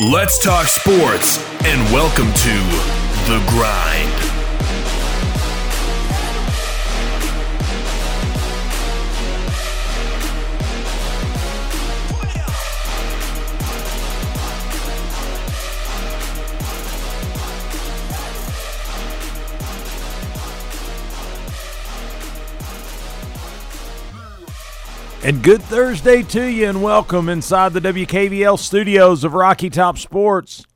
Let's talk sports and welcome to The Grind. And good Thursday to you, and welcome inside the WKVL studios of Rocky Top Sports.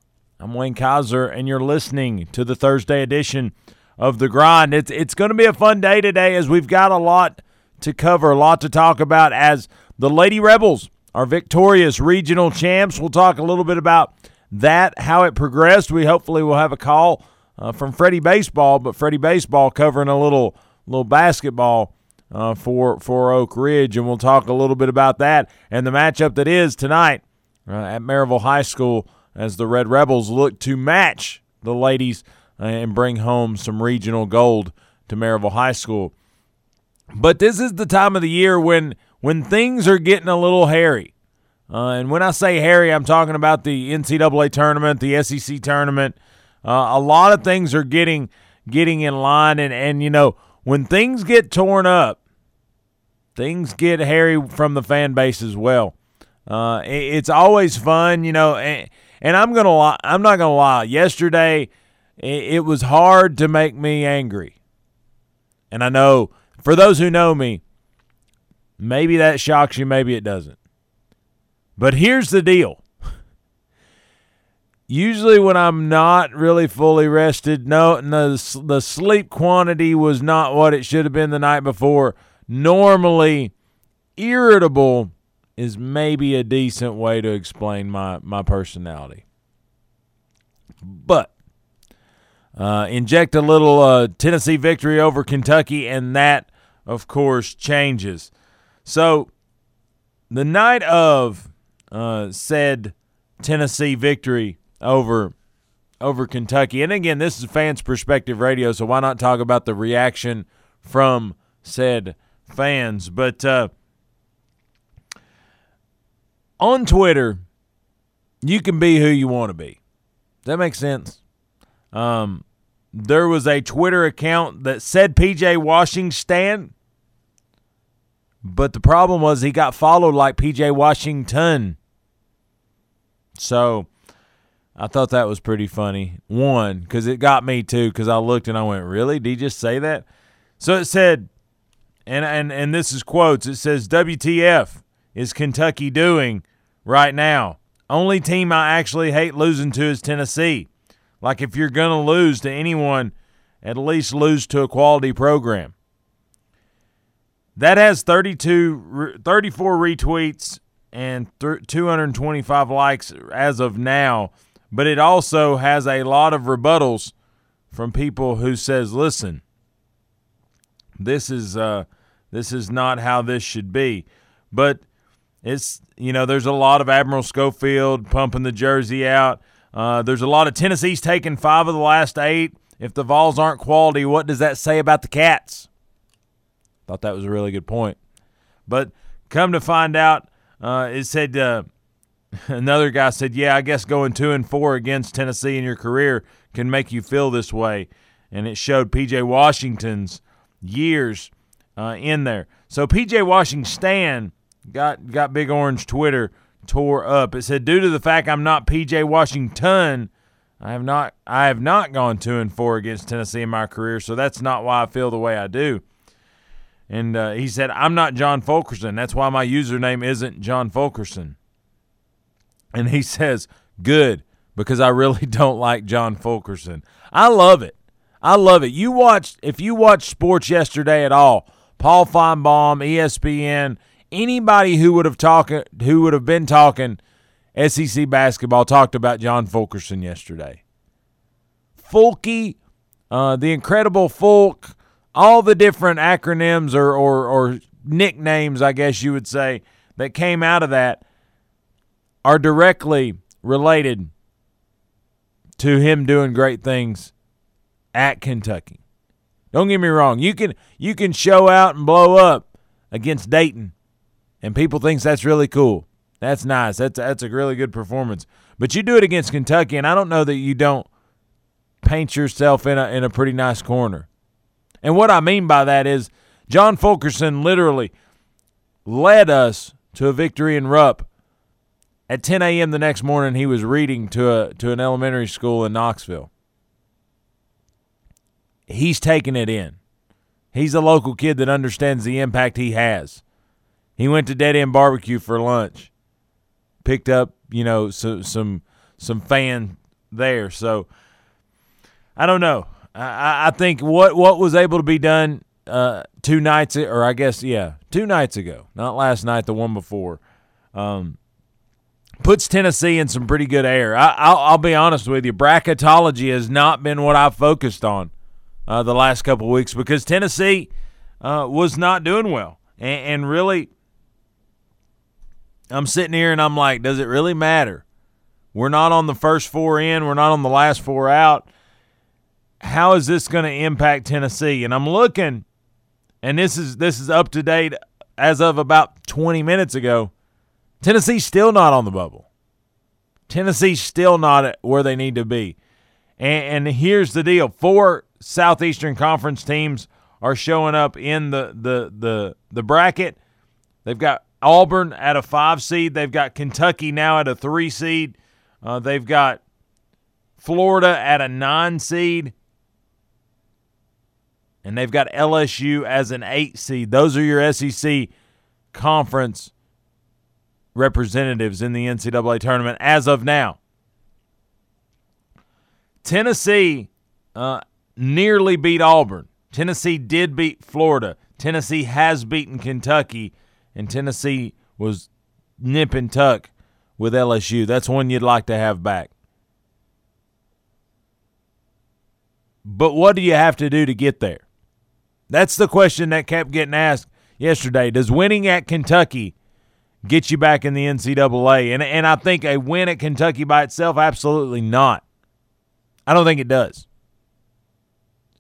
I'm Wayne Kaiser, and you're listening to the Thursday edition of The Grind. It's, it's going to be a fun day today as we've got a lot to cover, a lot to talk about as the Lady Rebels are victorious regional champs. We'll talk a little bit about that, how it progressed. We hopefully will have a call uh, from Freddie Baseball, but Freddie Baseball covering a little little basketball uh, for for Oak Ridge, and we'll talk a little bit about that and the matchup that is tonight uh, at Maryville High School as the Red Rebels look to match the ladies uh, and bring home some regional gold to Maryville High School. But this is the time of the year when when things are getting a little hairy. Uh, and when I say hairy, I'm talking about the NCAA tournament, the SEC tournament. Uh, a lot of things are getting getting in line, and and you know when things get torn up, things get hairy from the fan base as well. Uh, it, it's always fun, you know. And, and I'm gonna lie, I'm not gonna lie. Yesterday, it, it was hard to make me angry, and I know for those who know me, maybe that shocks you, maybe it doesn't. But here's the deal. Usually, when I'm not really fully rested, no, no, the sleep quantity was not what it should have been the night before. Normally, irritable is maybe a decent way to explain my, my personality. But uh, inject a little uh, Tennessee victory over Kentucky, and that, of course, changes. So, the night of uh, said Tennessee victory over over Kentucky. And again, this is fans perspective radio, so why not talk about the reaction from said fans? But uh, on Twitter, you can be who you want to be. Does that make sense? Um, there was a Twitter account that said PJ Washington, but the problem was he got followed like PJ Washington. So I thought that was pretty funny. One, because it got me too, because I looked and I went, Really? Did he just say that? So it said, and, and, and this is quotes it says, WTF is Kentucky doing right now? Only team I actually hate losing to is Tennessee. Like if you're going to lose to anyone, at least lose to a quality program. That has 32, 34 retweets and 225 likes as of now but it also has a lot of rebuttals from people who says, "Listen, this is uh, this is not how this should be." But it's you know, there's a lot of Admiral Schofield pumping the jersey out. Uh, there's a lot of Tennessee's taking five of the last eight. If the Vols aren't quality, what does that say about the Cats? Thought that was a really good point. But come to find out, uh, it said uh, Another guy said, "Yeah, I guess going two and four against Tennessee in your career can make you feel this way," and it showed PJ Washington's years uh, in there. So PJ Washington got got Big Orange Twitter tore up. It said, "Due to the fact I'm not PJ Washington, I have not I have not gone two and four against Tennessee in my career, so that's not why I feel the way I do." And uh, he said, "I'm not John Fulkerson. That's why my username isn't John Fulkerson." And he says, Good, because I really don't like John Fulkerson. I love it. I love it. You watched if you watched sports yesterday at all, Paul Finebaum, ESPN, anybody who would have talked who would have been talking SEC basketball talked about John Fulkerson yesterday. Fulky, uh, the incredible Fulk, all the different acronyms or, or, or nicknames, I guess you would say, that came out of that are directly related to him doing great things at Kentucky. Don't get me wrong. You can you can show out and blow up against Dayton, and people thinks that's really cool. That's nice. That's that's a really good performance. But you do it against Kentucky, and I don't know that you don't paint yourself in a in a pretty nice corner. And what I mean by that is John Fulkerson literally led us to a victory in Rupp. At 10 a.m. the next morning, he was reading to a to an elementary school in Knoxville. He's taking it in. He's a local kid that understands the impact he has. He went to Dead End Barbecue for lunch, picked up you know some some some fan there. So I don't know. I, I think what what was able to be done uh, two nights, or I guess yeah, two nights ago, not last night, the one before, um, puts Tennessee in some pretty good air. I, will I'll be honest with you, bracketology has not been what I've focused on uh, the last couple weeks because Tennessee uh, was not doing well, and, and really, I'm sitting here and I'm like, does it really matter? We're not on the first four in, we're not on the last four out. How is this going to impact Tennessee? And I'm looking and this is this is up to date as of about 20 minutes ago. Tennessee's still not on the bubble. Tennessee's still not where they need to be. And, and here's the deal: four Southeastern Conference teams are showing up in the the the the bracket. They've got Auburn at a five seed. They've got Kentucky now at a three seed. Uh, they've got Florida at a nine seed and they've got LSU as an eight seed. Those are your SEC conference representatives in the NCAA tournament as of now. Tennessee uh, nearly beat Auburn. Tennessee did beat Florida. Tennessee has beaten Kentucky, and Tennessee was nip and tuck with LSU. That's one you'd like to have back. But what do you have to do to get there? That's the question that kept getting asked yesterday. Does winning at Kentucky get you back in the NCAA? And and I think a win at Kentucky by itself, absolutely not. I don't think it does.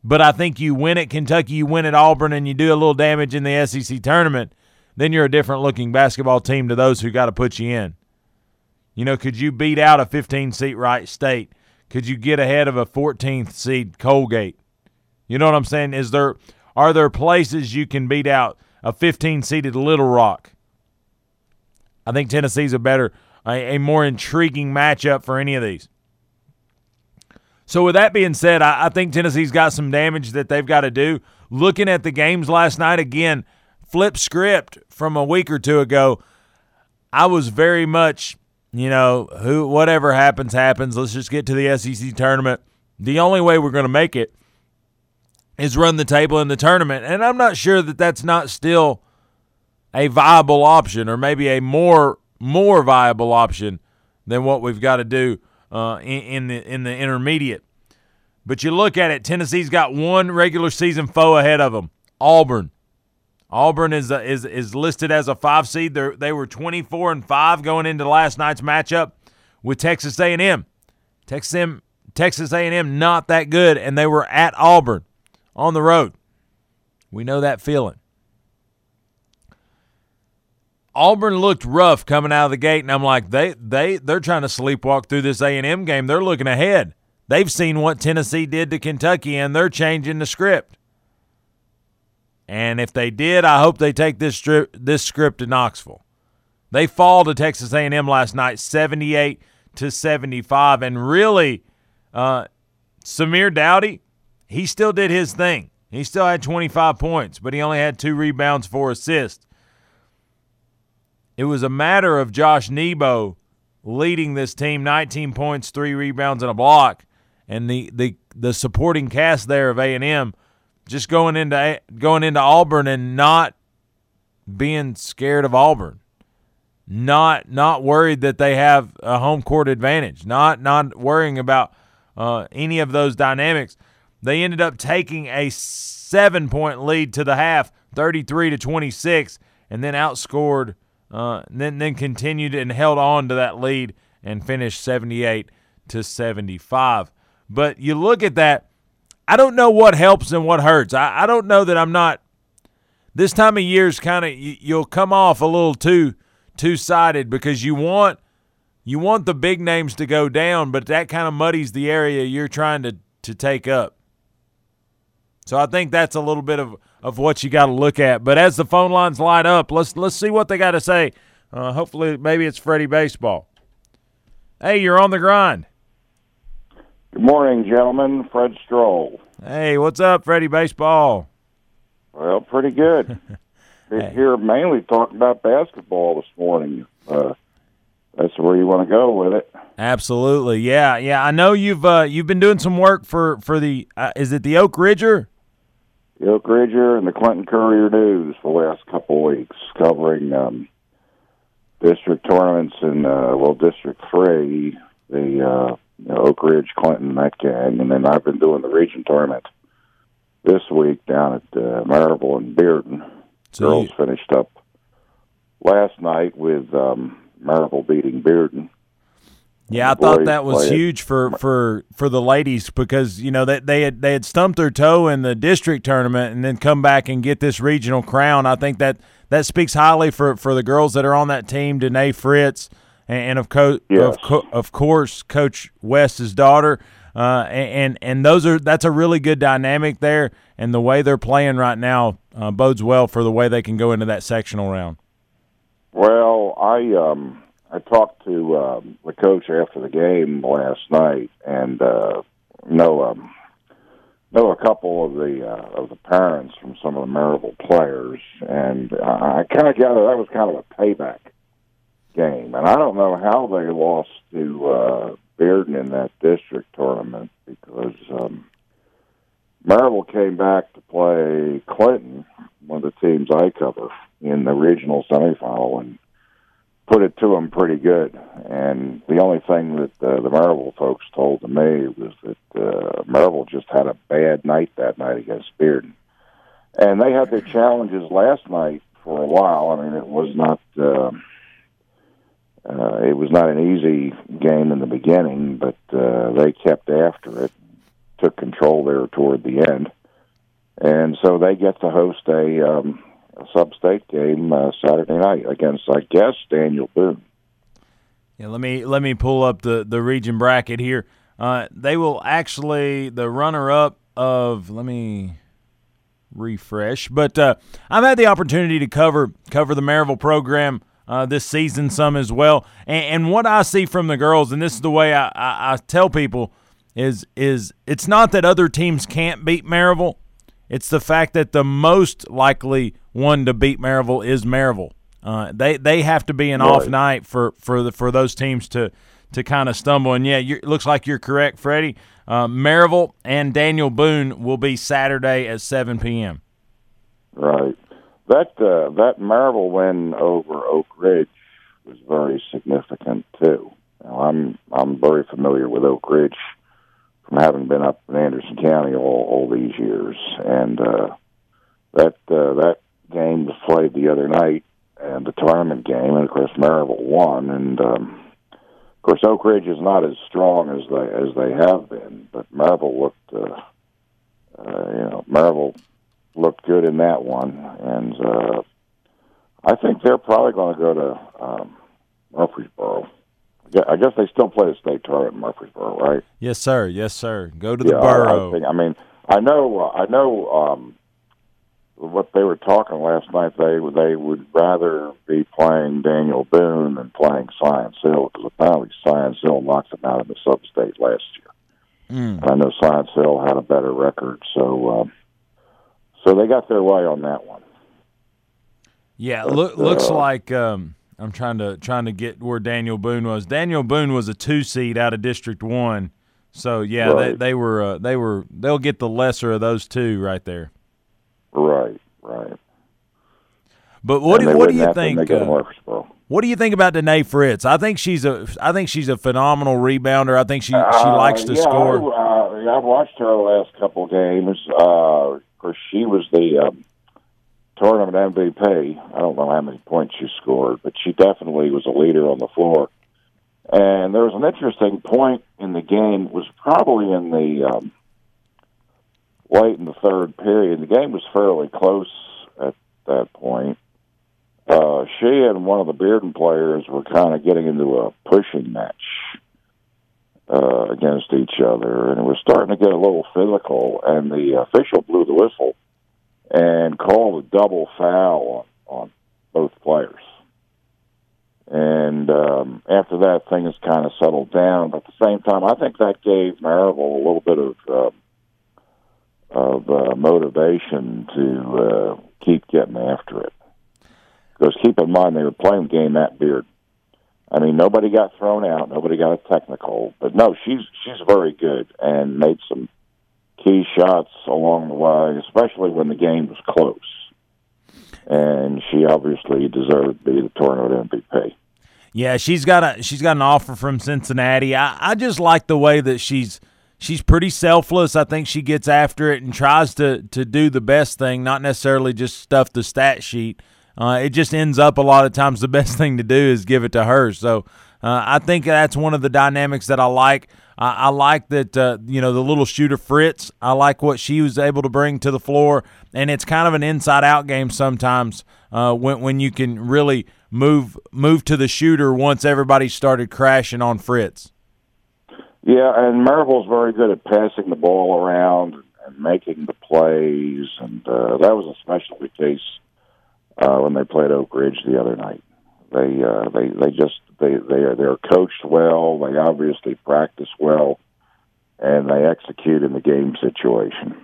But I think you win at Kentucky, you win at Auburn, and you do a little damage in the SEC tournament, then you're a different looking basketball team to those who got to put you in. You know, could you beat out a 15 seat Wright State? Could you get ahead of a 14th seed Colgate? You know what I'm saying? Is there are there places you can beat out a 15 seeded Little Rock? I think Tennessee's a better, a, a, more intriguing matchup for any of these. So, with that being said, I, I think Tennessee's got some damage that they've got to do. Looking at the games last night, again, flip script from a week or two ago, I was very much, you know, who whatever happens, happens. Let's just get to the SEC tournament. The only way we're going to make it is run the table in the tournament. And I'm not sure that that's not still a viable option or maybe a more more viable option than what we've got to do uh, in, in the in the intermediate. But you look at it, Tennessee's got one regular season foe ahead of them, Auburn. Auburn is a, is is listed as a five seed. They they were 24 and five going into last night's matchup with Texas A&M. Texas A&M, Texas A&M not that good, and they were at Auburn on the road. We know that feeling. Auburn looked rough coming out of the gate, and I'm like, they they they're trying to sleepwalk through this A and M game. They're looking ahead. They've seen what Tennessee did to Kentucky, and they're changing the script. And if they did, I hope they take this strip, this script to Knoxville. They fall to Texas A&M last night, 78 to 75, and really, uh, Samir Doughty he still did his thing. He still had 25 points, but he only had two rebounds, four assists. It was a matter of Josh Nebo leading this team 19 points, three rebounds, and a block. And the, the, the supporting cast there of A&M just going into going into Auburn and not being scared of Auburn. Not not worried that they have a home court advantage. Not not worrying about uh, any of those dynamics. They ended up taking a seven point lead to the half, 33 to 26, and then outscored, uh, then, then continued and held on to that lead and finished 78 to 75. But you look at that, I don't know what helps and what hurts. I, I don't know that I'm not. This time of year is kind of you'll come off a little too two sided because you want you want the big names to go down, but that kind of muddies the area you're trying to to take up. So I think that's a little bit of, of what you got to look at. But as the phone lines light up, let's let's see what they got to say. Uh, hopefully, maybe it's Freddie Baseball. Hey, you're on the grind. Good morning, gentlemen. Fred Stroll. Hey, what's up, Freddie Baseball? Well, pretty good. Hey. Here, mainly talking about basketball this morning. Uh, that's where you want to go with it. Absolutely, yeah, yeah. I know you've uh, you've been doing some work for for the uh, is it the Oak Ridger? The Oak Ridger and the Clinton Courier News for the last couple of weeks, covering um, district tournaments in uh, well, District Three, the uh, you know, Oak Ridge, Clinton, that gang, and then I've been doing the region tournament this week down at uh, Maryville and Bearden. So Girls you- finished up last night with um, Maryville beating Bearden. Yeah, I thought that was huge for, for, for the ladies because you know they they had they had stumped their toe in the district tournament and then come back and get this regional crown. I think that that speaks highly for, for the girls that are on that team, Danae Fritz, and, and of co- Yes. of co- of course Coach West's daughter. Uh, and and those are that's a really good dynamic there, and the way they're playing right now uh, bodes well for the way they can go into that sectional round. Well, I um, I talked to um, the coach after the game last night, and uh, know um, know a couple of the uh, of the parents from some of the Maryville players, and I, kind of gather that was kind of a payback game, and I don't know how they lost to uh, Bearden in that district tournament because um, Maryville came back to play Clinton, one of the teams I cover, in the regional semifinal, and put it to them pretty good. And the only thing that uh, the Maryville folks told to me was that uh, Maryville just had a bad night that night against Bearden. And they had their challenges last night for a while. I mean, it was not. Uh, uh, it was not an easy game in the beginning, but uh, they kept after it, took control there toward the end, and so they get to host a, um, a sub-state game uh, Saturday night against, I guess, Daniel Boone. Yeah, let me let me pull up the the region bracket here. Uh, they will actually the runner up of let me refresh, but uh, I've had the opportunity to cover cover the Maryville program uh, this season some as well, and, and what I see from the girls, and this is the way I, I, I tell people is is it's not that other teams can't beat Maryville, it's the fact that the most likely one to beat Maryville is Maryville. Uh, they they have to be an off night for for the for those teams to to kind of stumble. And yeah, you're, it looks like you're correct, Freddie. Uh, Maryville and Daniel Boone will be Saturday at 7 p.m. Right. That uh, that Maryville win over Oak Ridge was very significant too. Now, I'm I'm very familiar with Oak Ridge from having been up in Anderson County all, all these years, and uh, that uh, that game was played the other night, and the tournament game, and of course Maryville won, and um, of course Oak Ridge is not as strong as they as they have been, but Maryville looked, uh, uh, you know, Maryville looked good in that one, and uh, I think they're probably going to go to um, Murfreesboro. I guess they still play the state tournament in Murfreesboro, right? Yes, sir. Yes, sir. Go to the yeah, I- borough. I, think, I mean, I know, uh, I know um, what they were talking last night. They they would rather be playing Daniel Boone than playing Science Hill because apparently Science Hill knocked them out of the sub-state last year. Mm. And I know Science Hill had a better record, so um, so they got their way on that one. Yeah, But, look, looks uh, like um, I'm trying to trying to get where Daniel Boone was. Daniel Boone was a two seed out of District One, so yeah, they, they were uh, they were they'll get the lesser of those two right there. Right, right. But what do, what do you think? uh, what do you think about Danae Fritz? I think she's a I think she's a phenomenal rebounder. I think she she Uh, likes to yeah, score. I, uh, I've watched her last couple games. Uh, of course, she was the um, tournament MVP. I don't know how many points she scored, but she definitely was a leader on the floor. And there was an interesting point in the game. It was probably in the um, late in the third period. The game was fairly close at that point, uh, she and one of the Bearden players were kind of getting into a pushing match uh, against each other, and it was starting to get a little physical. And the official blew the whistle and called a double foul on, on both players. And um, after that, things kind of settled down. But at the same time, I think that gave Maryville a little bit of uh, of uh, motivation to uh, keep getting after it. Because keep in mind, they were playing the game at Beard. I mean, nobody got thrown out, nobody got a technical, but no, she's she's very good and made some key shots along the way, especially when the game was close. And she obviously deserved to be the tournament MVP. Yeah, she's got a she's got an offer from Cincinnati. I, I just like the way that she's she's pretty selfless. I think she gets after it and tries to to do the best thing, not necessarily just stuff the stat sheet. Uh, it just ends up a lot of times the best thing to do is give it to her. So uh, I think that's one of the dynamics that I like. I, I like that uh, you know the little shooter Fritz. I like what she was able to bring to the floor, and it's kind of an inside out game sometimes uh, when when you can really move move to the shooter once everybody started crashing on Fritz. Yeah, and Maryville's very good at passing the ball around and making the plays, and uh, that was especially the case uh, when they played Oak Ridge the other night. They uh, they they just they they are they're coached well. They obviously practice well, and they execute in the game situation.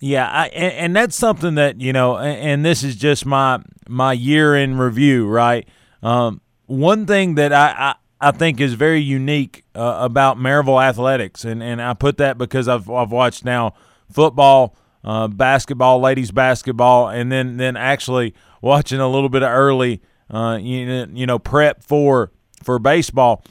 Yeah, I, and, and that's something that you know, and this is just my my year in review, right? Um, one thing that I, I think is very unique uh, about Maryville athletics, and, and I put that because I've I've watched now football, uh, basketball, ladies basketball, and then then actually watching a little bit of early, uh, you know, you know, prep for for baseball,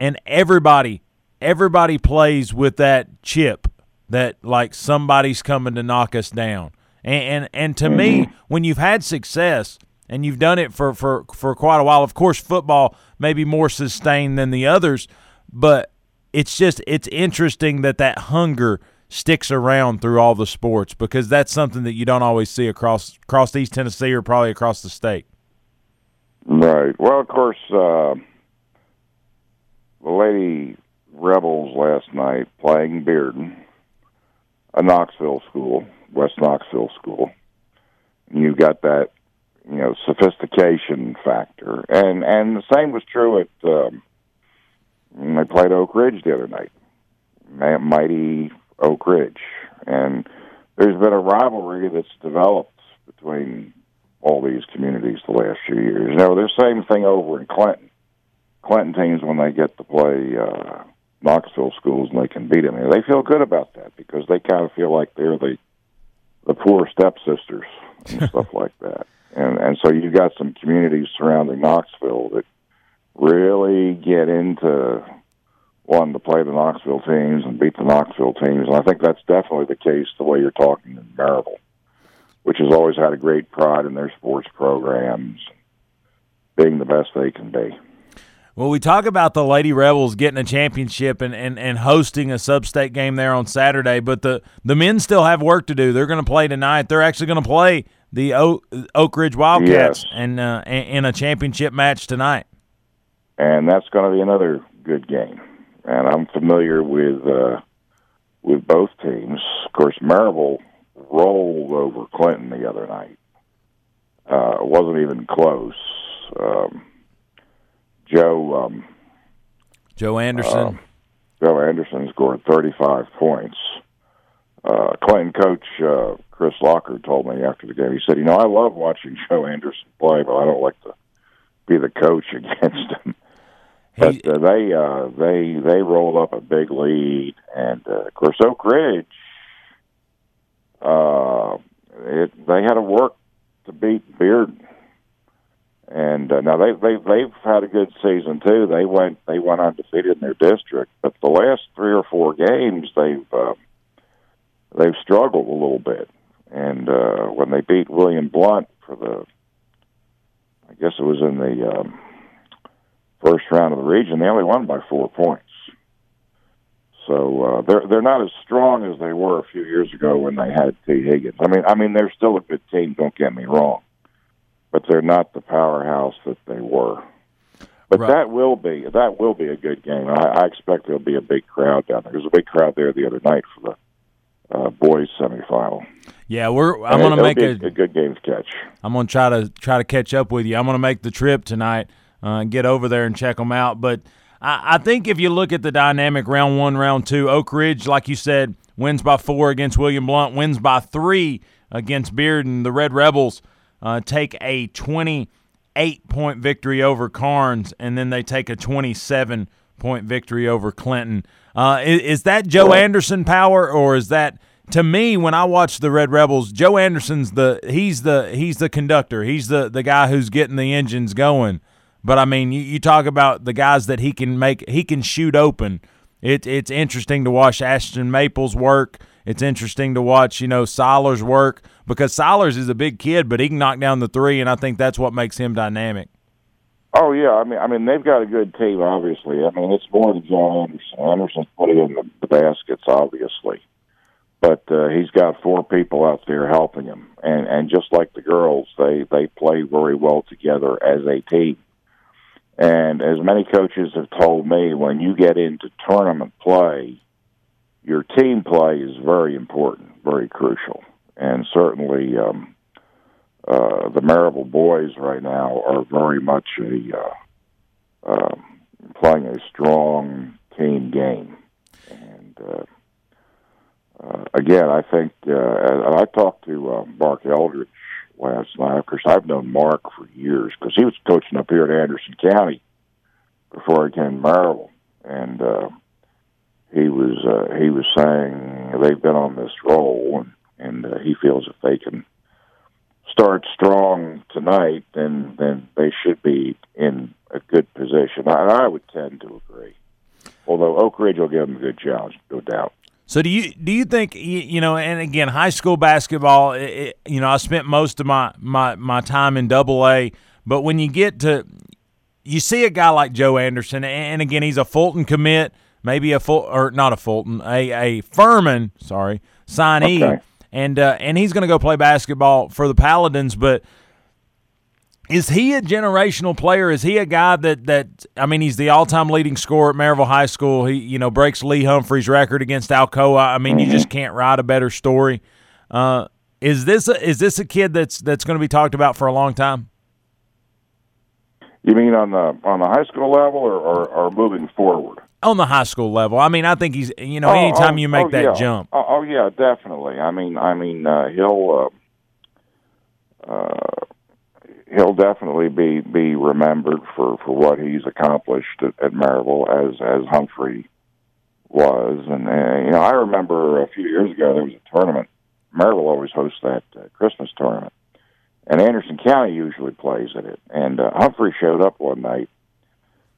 and everybody everybody plays with that chip that like somebody's coming to knock us down. And and, and to mm-hmm. me, when you've had success and you've done it for, for, for quite a while, of course football may be more sustained than the others, but it's just it's interesting that that hunger sticks around through all the sports because that's something that you don't always see across across East Tennessee or probably across the state. Right. Well, of course, uh, the Lady Rebels last night playing Bearden a Knoxville school, West Knoxville school. You've got that, you know, sophistication factor, and and the same was true at. Um, they played Oak Ridge the other night, mighty Oak Ridge, and there's been a rivalry that's developed between all these communities the last few years. Know, the same thing over in Clinton. Clinton teams when they get to play uh, Knoxville schools and they can beat them. And they feel good about that because they kind of feel like they're the the poor stepsisters and stuff like that. And and so you've got some communities surrounding Knoxville that really get into wanting to play the Knoxville teams and beat the Knoxville teams. And I think that's definitely the case the way you're talking in Maryville, which has always had a great pride in their sports programs, being the best they can be. Well, we talk about the Lady Rebels getting a championship and, and, and hosting a sub-state game there on Saturday, but the, the men still have work to do. They're going to play tonight. They're actually going to play the Oak, Oak Ridge Wildcats yes. and uh, in a championship match tonight. And that's going to be another good game. And I'm familiar with uh, with both teams. Of course, Maryville rolled over Clinton the other night. Uh, it wasn't even close. Um, Joe um, Joe Anderson. Uh, Joe Anderson scored 35 points. Uh, Clinton coach uh, Chris Locker told me after the game. He said, "You know, I love watching Joe Anderson play, but I don't like to be the coach against him." But uh, they uh, they they rolled up a big lead, and uh, of course Oak Ridge, uh, it, they had to work to beat Beard and uh, now they they they've had a good season too. They went they went undefeated in their district, but the last three or four games they've uh, they've struggled a little bit. And uh, when they beat William Blount for the, I guess it was in the um, first round of the region, they only won by four points. So uh, they're they're not as strong as they were a few years ago when they had Tee Higgins. I mean, I mean they're still a good team. Don't get me wrong but they're not the powerhouse that they were. But Right. that will be that will be a good game. I, I expect there'll be a big crowd down there. There was a big crowd there the other night for the uh, boys semifinal. Yeah, we're. I'm going to make a. a good game to catch. I'm gonna try to try to catch up with you. I'm gonna make the trip tonight uh, and get over there and check them out. But I, I think if you look at the dynamic, round one, round two, Oak Ridge, like you said, wins by four against William Blount, wins by three against Bearden. The Red Rebels uh, take a 28 point victory over Karns, and then they take a 27 point victory over Clinton. Uh, is, is that Joe Anderson power, or is that? to me, when I watch the Red Rebels, Joe Anderson's the he's the he's the conductor. He's the the guy who's getting the engines going. But I mean, you, you talk about the guys that he can make he can shoot open. It, it's interesting to watch Ashton Maples work. It's interesting to watch, you know, Siler's work because Silers is a big kid, but he can knock down the three, and I think that's what makes him dynamic. Oh yeah, I mean, I mean they've got a good team. Obviously, I mean it's more than John Anderson. Anderson's putting in the, the baskets, obviously, but uh, he's got four people out there helping him, and and just like the girls, they they play very well together as a team. And as many coaches have told me, when you get into tournament play, your team play is very important, very crucial, and certainly. Um, uh, the Maryville boys right now are very much a uh, um, playing a strong team game, and uh, uh, again, I think uh, and I talked to uh, Mark Eldridge last night. Of course, I've known Mark for years because he was coaching up here at Anderson County before he came to Maryville, and uh, he was uh, he was saying they've been on this roll, and, and uh, he feels if they can start strong tonight, then then they should be in a good position. I, I would tend to agree. Although Oak Ridge will give them a good challenge, no doubt. So do you do you think you, know? And again, high school basketball. It, you know, I spent most of my my my time in Double A, but when you get to you see a guy like Joe Anderson, and again, he's a Fulton commit, maybe a full or not a Fulton, a a Furman, sorry, signee, Okay. And uh, and he's going to go play basketball for the Paladins. But is he a generational player? Is he a guy that that I mean, he's the all time leading scorer at Maryville High School. He you know breaks Lee Humphrey's record against Alcoa. I mean, you just can't write a better story. Uh, is this a, is this a kid that's that's going to be talked about for a long time? You mean on the on the high school level, or, or, or moving forward? On the high school level. I mean, I think he's you know anytime you make that yeah. jump. Oh, oh yeah, definitely. I mean, I mean, uh, he'll uh, uh, he'll definitely be be remembered for for what he's accomplished at, at Maryville as as Humphrey was, and uh, you know, I remember a few years ago there was a tournament. Maryville always hosts that uh, Christmas tournament, and Anderson County usually plays in it. And uh, Humphrey showed up one night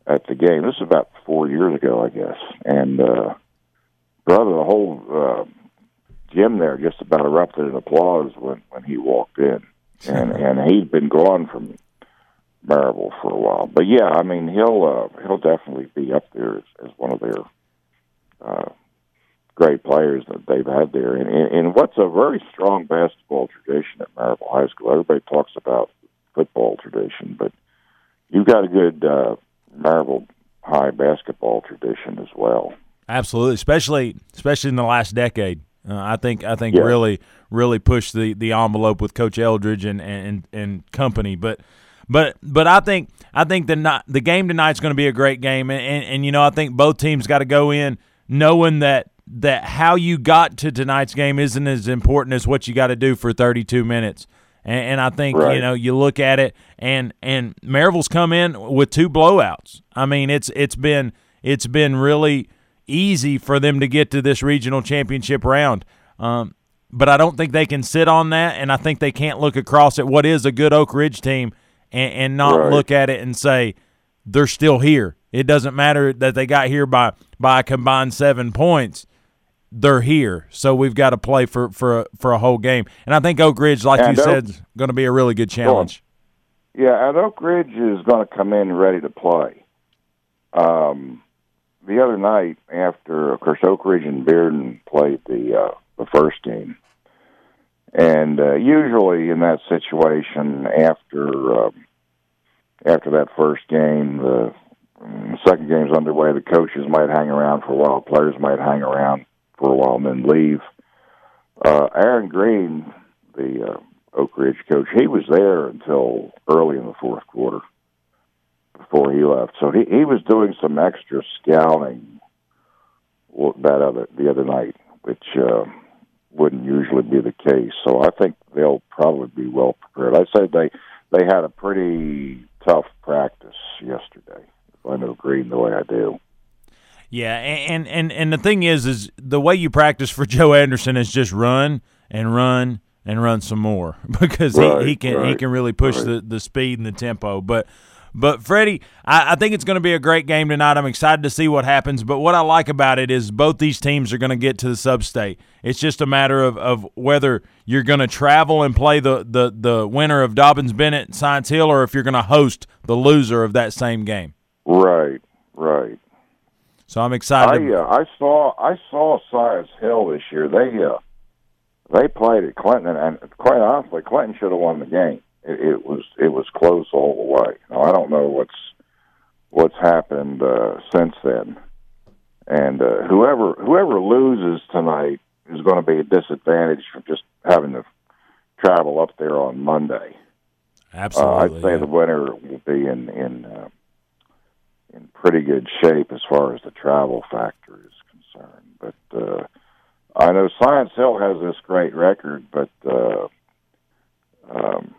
at the game. This is about four years ago, I guess. And uh, brother, the whole uh, gym there just about erupted in applause when when he walked in, and and he'd been gone from Maryville for a while. But yeah, I mean he'll uh, he'll definitely be up there as, as one of their uh, great players that they've had there. And, and, and what's a very strong basketball tradition at Maryville High School. Everybody talks about football tradition, but you've got a good uh, Maryville High basketball tradition as well. Absolutely, especially especially in the last decade. Uh, I think I think Yeah. really really pushed the, the envelope with Coach Eldridge and, and and company. But but but I think I think the not, the game tonight's going to be a great game, and, and and you know I think both teams got to go in knowing that that how you got to tonight's game isn't as important as what you got to do for 32 minutes. And, and I think you know you look at it, and and Maryville's come in with two blowouts. I mean it's it's been it's been really easy for them to get to this regional championship round. Um, but I don't think they can sit on that, and I think they can't look across at what is a good Oak Ridge team and, and not Right. look at it and say they're still here. It doesn't matter that they got here by by a combined seven points. They're here, so we've got to play for for a, for a whole game. And I think Oak Ridge, like And you Oak- said, is going to be a really good challenge. Yeah, and Oak Ridge is going to come in ready to play. Um, the other night, after of course Oak Ridge and Bearden played the uh, the first game, And uh, usually in that situation, after uh, after that first game, the um, second game's underway. The coaches might hang around for a while. Players might hang around for a while and then leave. Uh, Aaron Green, the uh, Oak Ridge coach, he was there until early in the fourth quarter before he left. So he he was doing some extra scouting that other the other night, which uh, wouldn't usually be the case. So I think they'll probably be well prepared. I said they they had a pretty tough practice yesterday. If I know Green the way I do. Yeah, and and and the thing is, is the way you practice for Joe Anderson is just run and run and run some more because right, he, he can right, he can really push right. the, the speed and the tempo. But but Freddie, I, I think it's going to be a great game tonight. I'm excited to see what happens. But what I like about it is both these teams are going to get to the sub-state. It's just a matter of, of whether you're going to travel and play the, the, the winner of Dobyns-Bennett Science Hill or if you're going to host the loser of that same game. Right, right. So I'm excited. I, uh, I saw I saw Science Hill this year. They uh, they played at Clinton, and quite honestly, Clinton should have won the game it, it was it was close all the way. Now I don't know what's what's happened uh, since then, and uh, whoever whoever loses tonight is going to be a disadvantage from just having to travel up there on Monday. Absolutely, uh, I'd say yeah. the winner will be in in uh, in pretty good shape as far as the travel factor is concerned. But uh, I know Science Hill has this great record, but uh, um,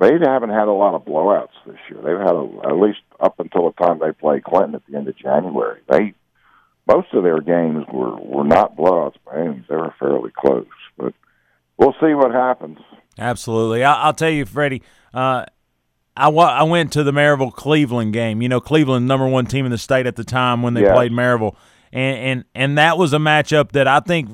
they haven't had a lot of blowouts this year. They've had a, at least up until the time they played Clinton at the end of January. They most of their games were were not blowouts by any means. They were fairly close, but we'll see what happens. Absolutely, I, will tell you, Freddie. Uh, I, I went to the Maryville Cleveland game. You know, Cleveland number one team in the state at the time when they yes. played Maryville, and and and that was a matchup that I think,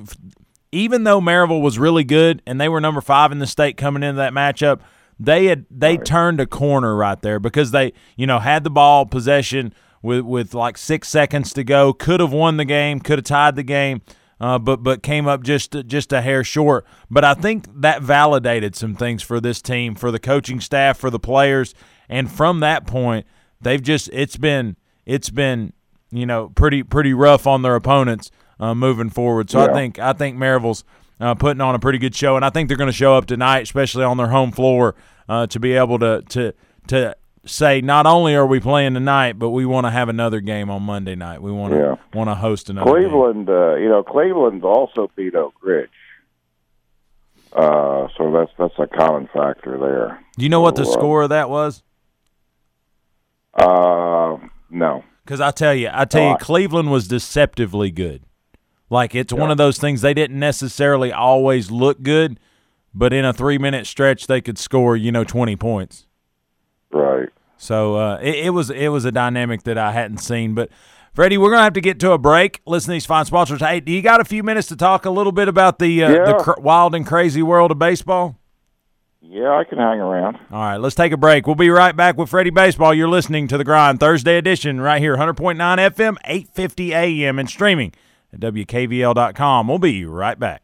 even though Maryville was really good and they were number five in the state coming into that matchup they had they right. turned a corner right there because they you know had the ball possession with with like six seconds to go, could have won the game, could have tied the game. Uh, but but came up just just a hair short. But I think that validated some things for this team, for the coaching staff, for the players, and from that point, they've just it's been it's been you know pretty pretty rough on their opponents uh, moving forward. So yeah. I think I think Maryville's uh, putting on a pretty good show, and I think they're going to show up tonight, especially on their home floor, uh, to be able to to to say not only are we playing tonight, but we want to have another game on Monday night. We want to yeah. want to host another. Cleveland, uh, you know, Cleveland also beat Oak Ridge, uh, so that's that's a common factor there. Do you know so, what the uh, score of that was? Uh, no. Because I tell you, I tell you, Cleveland was deceptively good. Like it's yeah. one of those things they didn't necessarily always look good, but in a three minute stretch they could score, you know, twenty points. Right. So uh, it, it, was it was a dynamic that I hadn't seen. But Freddie, we're gonna have to get to a break. Listen to these fine sponsors. Hey, do you got a few minutes to talk a little bit about the uh, yeah. the cr- wild and crazy world of baseball? Yeah, I can hang around. All right, let's take a break. We'll be right back with Freddie Baseball. You're listening to the Grind Thursday edition right here, 100.9 FM, 850 AM, and streaming at WKVL.com. We'll be right back.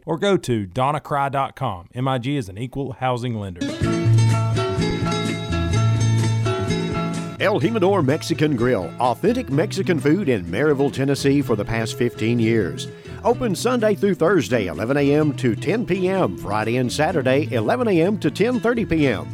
or go to donnacry.com. MIG is an equal housing lender. El Jimador Mexican Grill, authentic Mexican food in Maryville, Tennessee for the past 15 years. Open Sunday through Thursday, 11 a.m. to 10 p.m., Friday and Saturday, 11 a.m. to 10:30 p.m.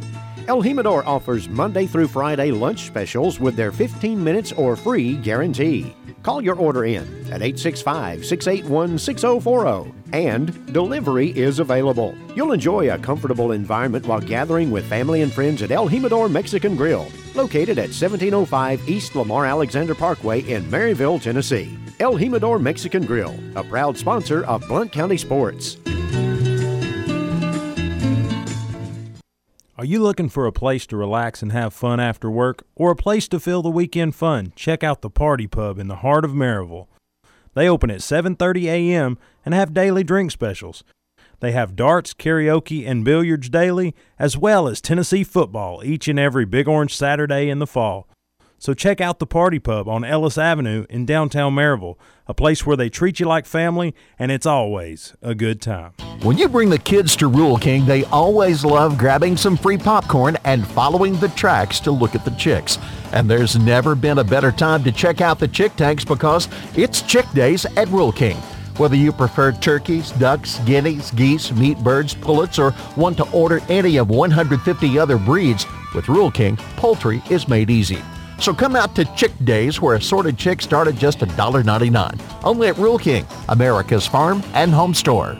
El Jimador offers Monday through Friday lunch specials with their 15 minutes or free guarantee. Call your order in at 865 681 6040 and delivery is available. You'll enjoy a comfortable environment while gathering with family and friends at El Jimador Mexican Grill, located at 1705 East Lamar Alexander Parkway in Maryville, Tennessee. El Jimador Mexican Grill, a proud sponsor of Blount County Sports. Are you looking for a place to relax and have fun after work, or a place to fill the weekend fun? Check out the Party Pub in the heart of Maryville. They open at 7:30 a.m. and have daily drink specials. They have darts, karaoke, and billiards daily, as well as Tennessee football each and every Big Orange Saturday in the fall. So check out the Party Pub on Ellis Avenue in downtown Maryville, a place where they treat you like family and it's always a good time. When you bring the kids to Rural King, they always love grabbing some free popcorn and following the tracks to look at the chicks. And there's never been a better time to check out the chick tanks because it's chick days at Rural King. Whether you prefer turkeys, ducks, guineas, geese, meat birds, pullets, or want to order any of 150 other breeds, with Rural King, poultry is made easy. So come out to Chick Days where assorted chicks start at just $1.99. Only at Rural King, America's farm and home store.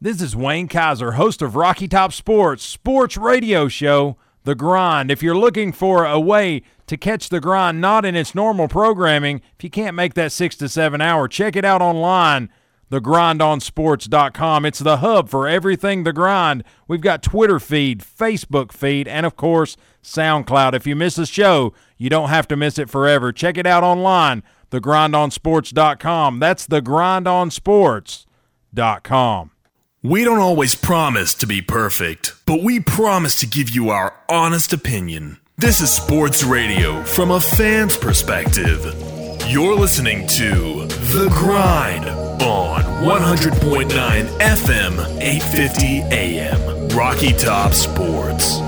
This is Wayne Kaiser, host of Rocky Top Sports, sports radio show, The Grind. If you're looking for a way to catch The Grind not in its normal programming, if you can't make that six to seven hour, check it out online thegrindonsports.com. It's the hub for everything The Grind. We've got Twitter feed, Facebook feed, and of course, SoundCloud. If you miss a show, you don't have to miss it forever. Check it out online, thegrindonsports.com. That's thegrindonsports.com. We don't always promise to be perfect, but we promise to give you our honest opinion. This is sports radio from a fan's perspective. You're listening to The Grind on 100.9 FM, 850 AM. Rocky Top Sports.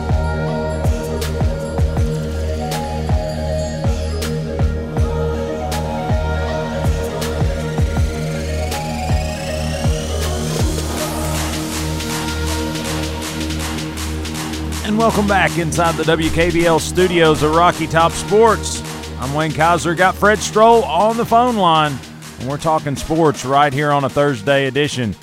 And welcome back inside the WKVL studios of Rocky Top Sports. I'm Wayne Kaiser. Got Fred Stroll on the phone line, and we're talking sports right here on a Thursday edition.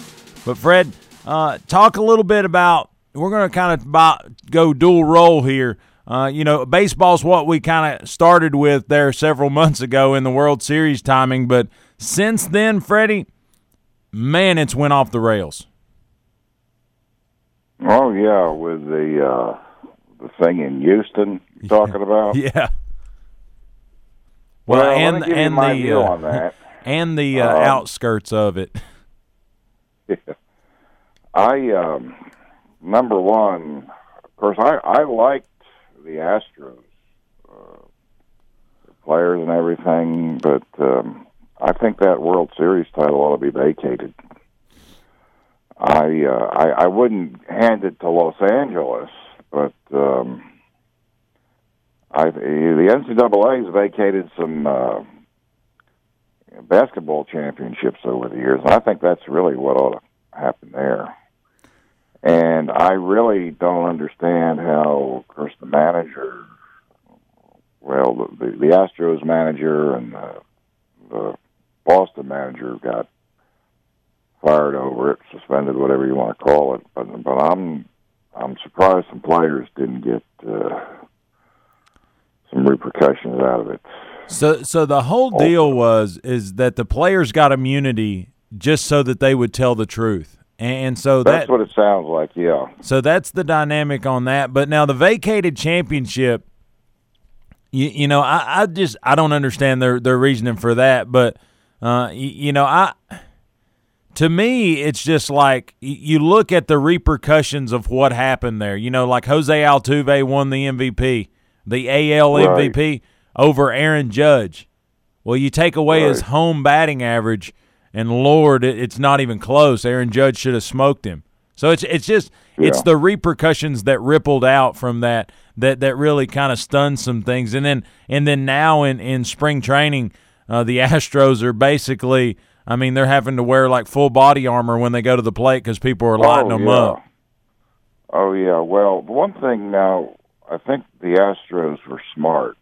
But Fred, uh, talk a little bit about. We're going to kind of go dual role here. Uh, you know, baseball's what we kind of started with there several months ago in the World Series timing, but since then, Freddie, man, it's went off the rails. Oh yeah, with the uh, the thing in Houston you're talking about. Yeah. Well, let and me give you and the uh, on that. and the uh, Um, outskirts of it. I um, number one, of course, I I liked the Astros, uh, players and everything, but um, I think that World Series title ought to be vacated. I uh, I, I wouldn't hand it to Los Angeles, but um, I the NCAA has vacated some uh, basketball championships over the years, and I think that's really what ought to happen there. And I really don't understand how, of course, the manager, well, the, the, the Astros manager and the, the Boston manager got fired over it, suspended, whatever you want to call it. But but I'm I'm surprised some players didn't get uh, some repercussions out of it. So so the whole deal was is that the players got immunity just so that they would tell the truth. And so That's what it sounds like. Yeah. so that's the dynamic on that. But now the vacated championship you, you know, I, I just I don't understand their their reasoning for that, but uh you, you know, I to me, it's just like you look at the repercussions of what happened there. You know, like Jose Altuve won the MVP, the AL Right. MVP over Aaron Judge. Well, you take away his home batting average, and Lord, it's not even close. Aaron Judge should have smoked him. So it's it's just it's the repercussions that rippled out from that that that really kind of stunned some things. And then and then now in in spring training, uh, the Astros are basically. I mean, they're having to wear like full body armor when they go to the plate because people are lighting oh, them yeah. up. Oh yeah. Well, one thing now, I think the Astros were smart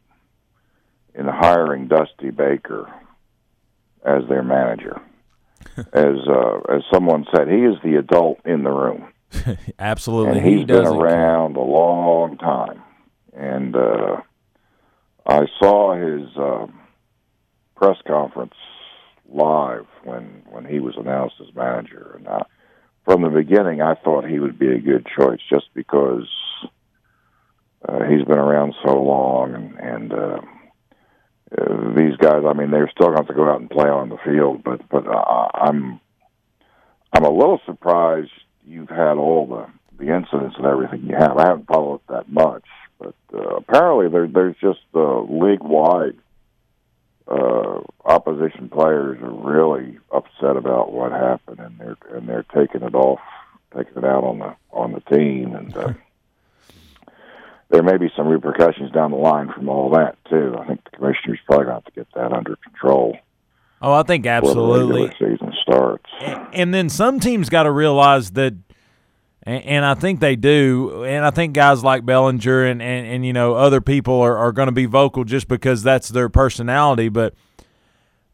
in hiring Dusty Baker as their manager. as uh, as someone said, he is the adult in the room, Absolutely, and he's he been around a long time. And uh, I saw his uh, press conference live when when he was announced as manager, and uh, from the beginning, I thought he would be a good choice just because uh, he's been around so long, and and uh, uh, these guys. I mean, they're still going to go out and play on the field, but but uh, I'm I'm a little surprised you've had all the the incidents and everything you have. I haven't followed that much, but uh, apparently there there's just uh, league wide uh, opposition players are really upset about what happened, and they're and they're taking it off, taking it out on the on the team, and uh, there may be some repercussions down the line from all that too. I think the commissioner's probably going to have to get that under control Oh, I think absolutely. season starts. and then some teams got to realize that and, and I think they do and I think guys like Bellinger and, and, and you know other people are, are going to be vocal just because that's their personality but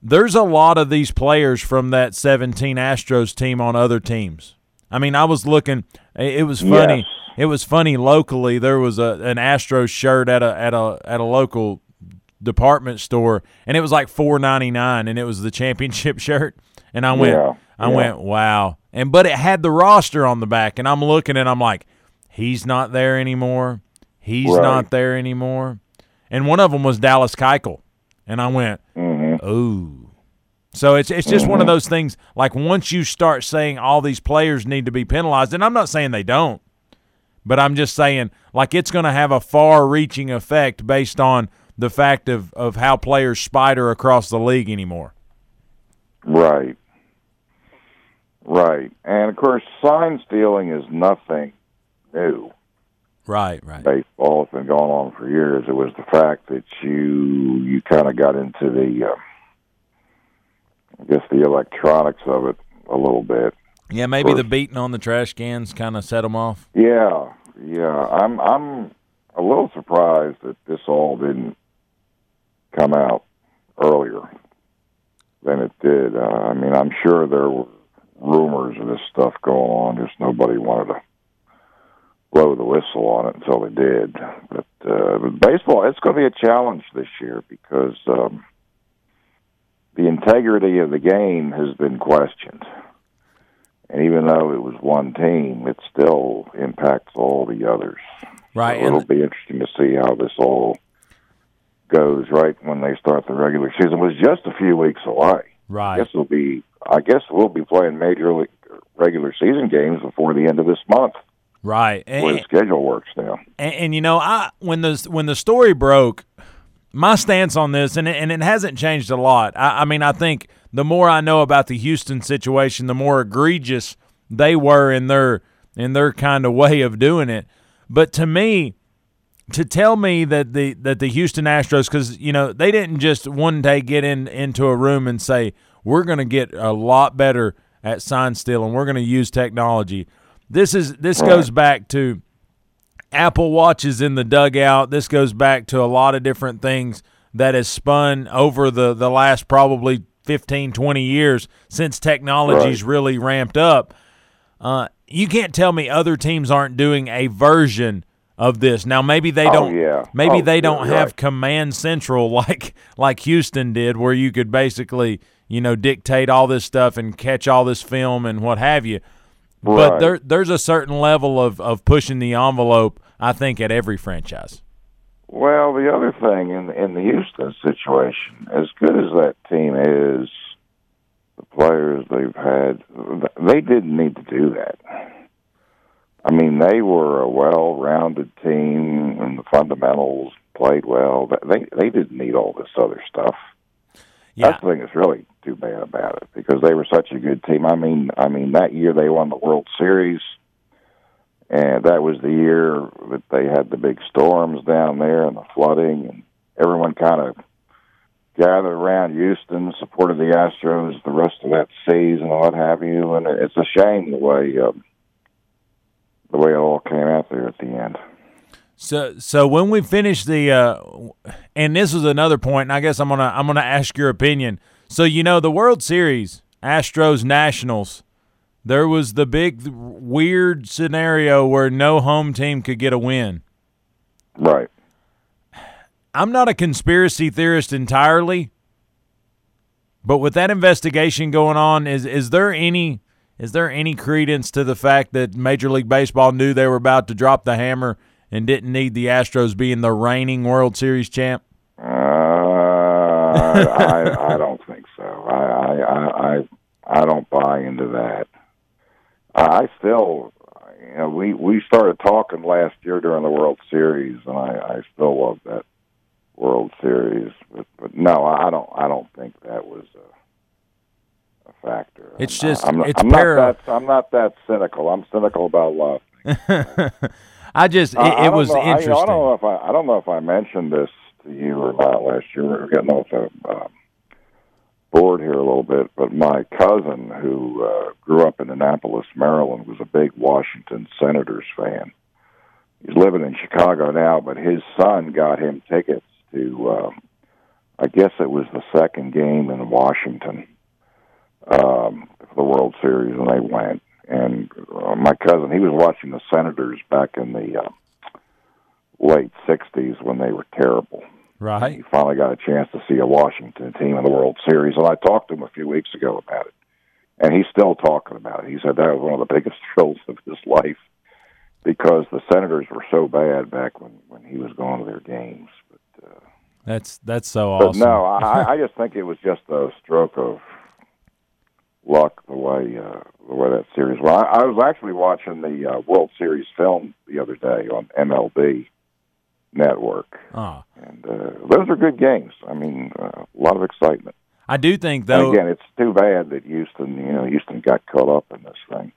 there's a lot of these players from that 17 Astros team on other teams. I mean, I was looking it was funny. Yes. It was funny locally there was a an Astros shirt at a at a at a local department store and it was like 4.99 and it was the championship shirt and I went Yeah, I yeah. went wow and but it had the roster on the back and I'm looking and I'm like he's not there anymore he's Right. not there anymore and one of them was Dallas Keuchel and I went hmm oh so it's it's just one of those things like once you start saying all these players need to be penalized and I'm not saying they don't but I'm just saying like it's going to have a far-reaching effect based on the fact of, of how players spider across the league anymore. Right. Right. And of course, sign stealing is nothing new. Right, right. Baseball has been going on for years. It was the fact that you you kind of got into the, uh, I guess, the electronics of it a little bit. Yeah, maybe the beating on the trash cans kind of set them off. Yeah, yeah. I'm I'm a little surprised that this all didn't come out earlier than it did. Uh, I mean, I'm sure there were rumors of this stuff going on. Just nobody wanted to blow the whistle on it until they did. But, uh, but baseball, it's going to be a challenge this year because um, the integrity of the game has been questioned. And even though it was one team, it still impacts all the others. Right, So it'll be interesting to see how this all goes right when they start the regular season. It was just a few weeks away. I right. guess it'll be. I guess we'll be playing major league regular season games before the end of this month. Right. And, the schedule works now. and, and you know, I when the when the story broke, my stance on this, and it, and it hasn't changed a lot. I, I mean, I think the more I know about the Houston situation, the more egregious they were in their in their kind of way of doing it. But to me, to tell me that the that the Houston Astros, because you know they didn't just one day get in into a room and say we're going to get a lot better at sign stealing, and we're going to use technology. This is this goes back to Apple Watches in the dugout. This goes back to a lot of different things that has spun over the, the last probably 15, 20 years since technology's Right. really ramped up. Uh, you can't tell me other teams aren't doing a version of this. Now maybe they Oh, don't yeah. maybe Oh, they don't have right. command central like like Houston did where you could basically, you know, dictate all this stuff and catch all this film and what have you. But there there's a certain level of, of pushing the envelope, I think, at every franchise. Well, the other thing in in the Houston situation, as good as that team is, the players they've had, they didn't need to do that. I mean, they were a well-rounded team, and the fundamentals played well. They they didn't need all this other stuff. Yeah. That's the thing that's really too bad about it because they were such a good team. I mean, I mean that year they won the World Series. and that was the year that they had the big storms down there and the flooding, and everyone kind of gathered around Houston, supported the Astros the rest of that season and what have you. And it's a shame the way uh, the way it all came out there at the end. So, so when we finish the, uh, and this is another point, and I guess I'm gonna I'm gonna ask your opinion. So you know the World Series, Astros Nationals, there was the big weird scenario where no home team could get a win. Right. I'm not a conspiracy theorist entirely, but with that investigation going on, is is there any is there any credence to the fact that Major League Baseball knew they were about to drop the hammer and didn't need the Astros being the reigning World Series champ? Uh, I I don't think so. I I I I don't buy into that. I still, you know, we we started talking last year during the World Series, and I I still love that World Series, but but no, I don't I don't think that was a, factor. It's just I'm, it's I'm para- not that I'm not that cynical. I'm cynical about a lot of things. I just it, I- I it was know, interesting. I don't know if I I don't know if I mentioned this to you or not last year. We were getting off the uh, board here a little bit, but my cousin who uh, grew up in Annapolis, Maryland, was a big Washington Senators fan. He's living in Chicago now, but his son got him tickets to. Uh, I guess it was the second game in Washington um, for the World Series, and they went. And uh, my cousin, he was watching the Senators back in the uh, late '60s when they were terrible. right. He finally got a chance to see a Washington team in the World Series, and I talked to him a few weeks ago about it, and he's still talking about it. He said that was one of the biggest thrills of his life because the Senators were so bad back when when he was going to their games. But, uh, That's that's so awesome. no, I, I just think it was just a stroke of luck the way uh, the way that series. Well, I, I was actually watching the uh, World Series film the other day on MLB Network, Ah. and uh, those are good games. I mean, uh, a lot of excitement. I do think And though. again, it's too bad that Houston, you know, Houston got caught up in this thing.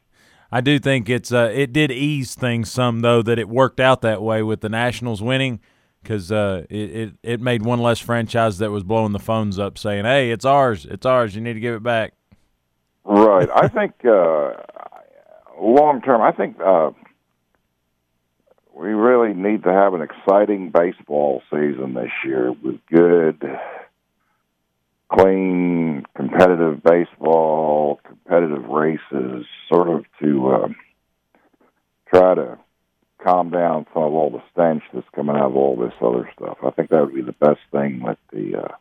I do think it's uh, it did ease things some though that it worked out that way with the Nationals winning because uh, it, it it made one less franchise that was blowing the phones up saying, "Hey, it's ours, it's ours. You need to give it back." Right. I think uh, long term, I think uh, we really need to have an exciting baseball season this year with good, clean, competitive baseball, competitive races, sort of to uh, try to calm down some of all the stench that's coming out of all this other stuff. I think that would be the best thing that the uh,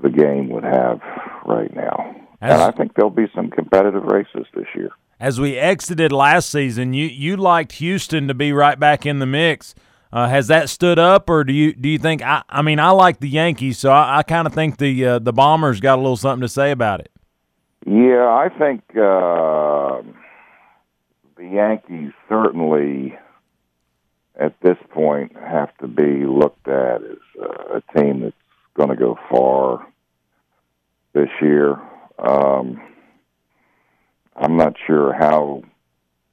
the game would have right now. As- and I think there'll be some competitive races this year. As we exited last season, you you liked Houston to be right back in the mix. Uh, has that stood up, or do you do you think? I, I mean, I like the Yankees, so I, I kind of think the uh, the Bombers got a little something to say about it. Yeah, I think uh, the Yankees certainly, at this point, have to be looked at as uh, a team that's going to go far this year. Um, I'm not sure how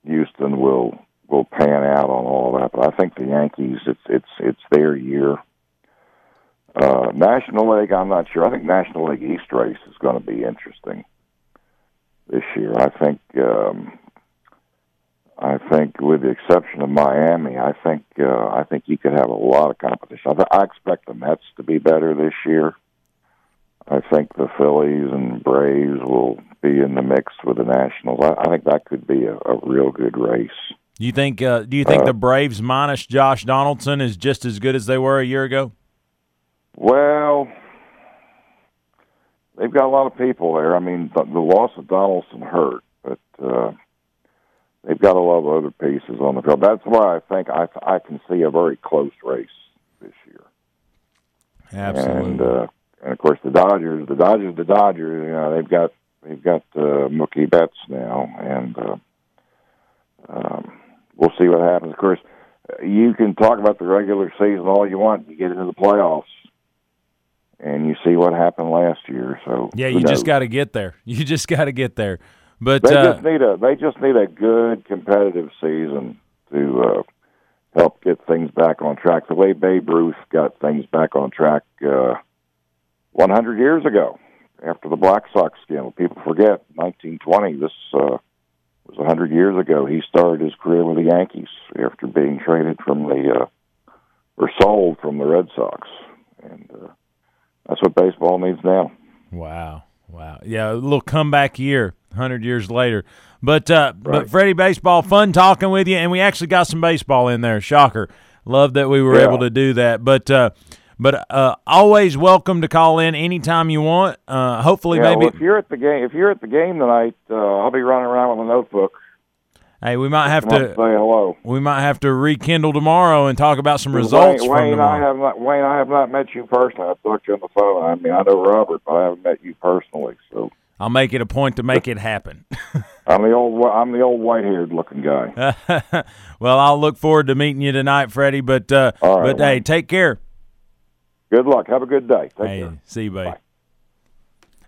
Houston will will pan out on all that, but I think the Yankees it's it's it's their year. Uh, National League, I'm not sure. I think National League East race is going to be interesting this year. I think um, I think with the exception of Miami, I think uh, I think you could have a lot of competition. I, th- I expect the Mets to be better this year. I think the Phillies and Braves will be in the mix with the Nationals. I, I think that could be a, a real good race. Do you think? Uh, do you think Uh, the Braves minus Josh Donaldson is just as good as they were a year ago? Well, they've got a lot of people there. I mean, the, the loss of Donaldson hurt, but uh, they've got a lot of other pieces on the field. That's why I think I I can see a very close race this year. Absolutely. And uh, and of course the Dodgers, the Dodgers, the Dodgers. You know, they've got they've got uh, Mookie Betts now, and uh, um, we'll see what happens. Of course, you can talk about the regular season all you want. You get into the playoffs, and you see what happened last year. So Yeah, you just got to get there. You just got to get there. But They uh, just need a they just need a good competitive season to uh, help get things back on track. The way Babe Ruth got things back on track uh, 100 years ago after the Black Sox scandal. People forget 1920. This uh, was 100 years ago. He started his career with the Yankees after being traded from the uh, or sold from the Red Sox, and uh, that's what baseball needs now. Wow. Wow. Yeah, a little comeback year, 100 years later. But uh but Right. Freddie baseball, fun talking with you and we actually got some baseball in there. Shocker. Love that we were Yeah. able to do that. But uh but uh always welcome to call in anytime you want. Uh hopefully Yeah, maybe well, if you're at the game, if you're at the game tonight, uh, I'll be running around with a notebook. hey, we might have Come up and to say hello. we might have to rekindle tomorrow and talk about some results Wayne, Wayne I have not. Wayne, I have not met you personally. I've talked to you on the phone. I mean, I know Robert, but I haven't met you personally. So I'll make it a point to make it happen. I'm the old. I'm the old white-haired looking guy. well, I'll look forward to meeting you tonight, Freddie, but uh right, but hey, take care. Good luck. Have a good day. Take Hey, care. see you, buddy. Bye.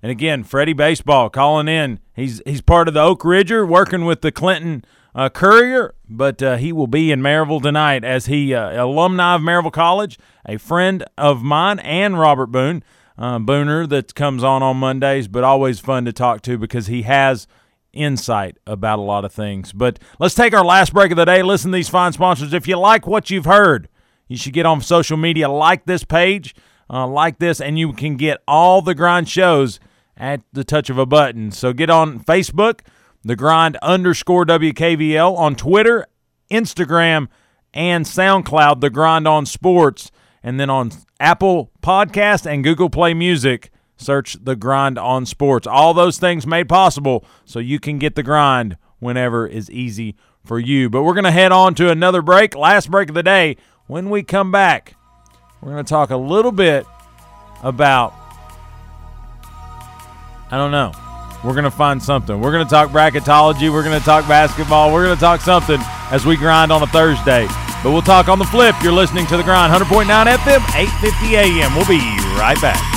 And again, Freddie Baseball calling in. He's he's part of the Oak Ridger, working with the Clinton uh, Courier, but uh, he will be in Maryville tonight as he uh, alumni of Maryville College, a friend of mine and Robert Boone, uh, Booner that comes on on Mondays, but always fun to talk to because he has insight about a lot of things. But let's take our last break of the day. Listen to these fine sponsors. If you like what you've heard, you should get on social media, like this page, uh, like this, and you can get all the grind shows at the touch of a button. So get on Facebook, the grind underscore WKVL, on Twitter, Instagram, and SoundCloud, the grind on sports, and then on Apple Podcast and Google Play Music. Search the grind on sports. All those things made possible so you can get the grind whenever is easy for you. But we're going to head on to another break, last break of the day. When we come back, we're going to talk a little bit about, I don't know. We're going to find something. We're going to talk bracketology. We're going to talk basketball. We're going to talk something as we grind on a Thursday. But we'll talk on the flip. You're listening to the grind 100.9 FM, 8:50 a.m. We'll be right back.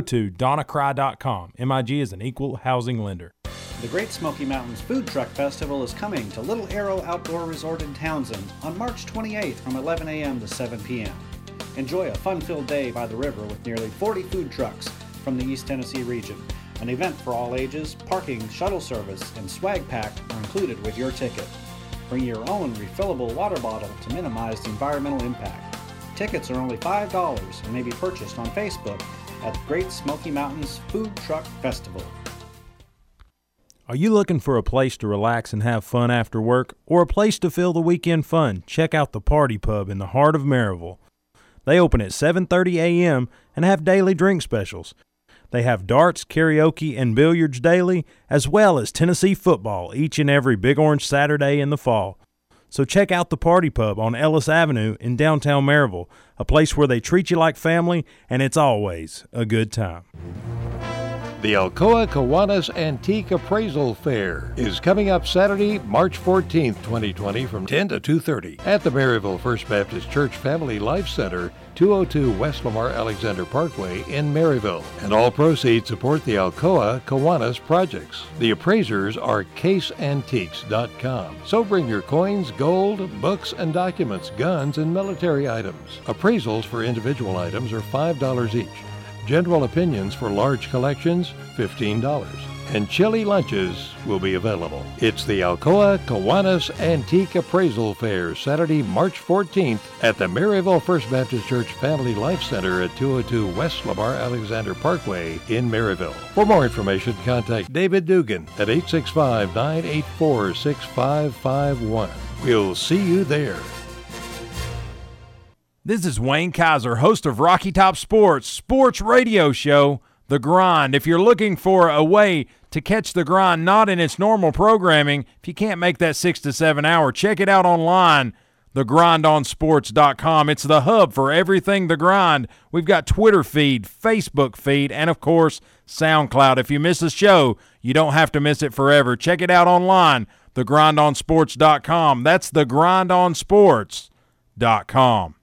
to donnacry.com. MIG is an equal housing lender. The Great Smoky Mountains Food Truck Festival is coming to Little Arrow Outdoor Resort in Townsend on March 28th from 11 a.m. to 7 p.m. Enjoy a fun filled day by the river with nearly 40 food trucks from the East Tennessee region. An event for all ages, parking, shuttle service, and swag pack are included with your ticket. Bring your own refillable water bottle to minimize the environmental impact. Tickets are only $5 and may be purchased on Facebook at the Great Smoky Mountains Food Truck Festival. Are you looking for a place to relax and have fun after work or a place to fill the weekend fun? Check out the Party Pub in the heart of Maryville. They open at 7:30 a.m. and have daily drink specials. They have darts, karaoke, and billiards daily, as well as Tennessee football each and every Big Orange Saturday in the fall. So check out the Party Pub on Ellis Avenue in downtown Maryville, a place where they treat you like family and it's always a good time. The Alcoa Kiwanis Antique Appraisal Fair is coming up Saturday, March 14th, 2020 from 10 to 2:30 at the Maryville First Baptist Church Family Life Center, 202 West Lamar Alexander Parkway in Maryville. And all proceeds support the Alcoa Kiwanis projects. The appraisers are caseantiques.com. So bring your coins, gold, books and documents, guns and military items. Appraisals for individual items are $5 each. General opinions for large collections, $15 and chili lunches will be available. It's the Alcoa Kiwanis Antique Appraisal Fair, Saturday, March 14th at the Maryville First Baptist Church Family Life Center at 202 West Lamar Alexander Parkway in Maryville. For more information, contact David Dugan at 865 984 6551. We'll see you there. This is Wayne Kaiser, host of Rocky Top Sports, sports radio show, The Grind. If you're looking for a way to catch the grind not in its normal programming. If you can't make that six to seven hour, check it out online, thegrindonsports.com. It's the hub for everything the grind. We've got Twitter feed, Facebook feed, and of course, SoundCloud. If you miss a show, you don't have to miss it forever. Check it out online, thegrindonsports.com. That's thegrindonsports.com.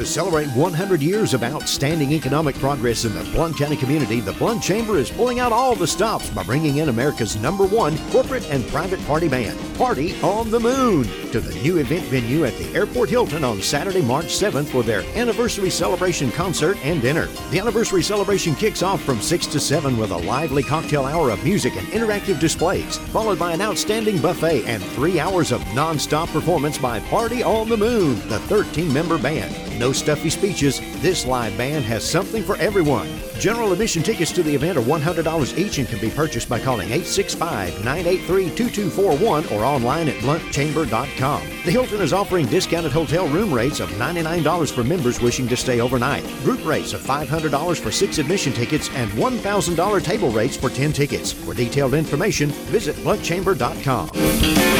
To celebrate 100 years of outstanding economic progress in the Blount County community, the Blount Chamber is pulling out all the stops by bringing in America's number one corporate and private party band, Party on the Moon, to the new event venue at the Airport Hilton on Saturday, March 7th for their anniversary celebration concert and dinner. The anniversary celebration kicks off from 6 to 7 with a lively cocktail hour of music and interactive displays, followed by an outstanding buffet and three hours of non-stop performance by Party on the Moon, the 13 member band. No stuffy speeches, this live band has something for everyone. General admission tickets to the event are $100 each and can be purchased by calling 865 983 2241 or online at blountchamber.com. The Hilton is offering discounted hotel room rates of $99 for members wishing to stay overnight, group rates of $500 for six admission tickets, and $1,000 table rates for 10 tickets. For detailed information, visit blountchamber.com.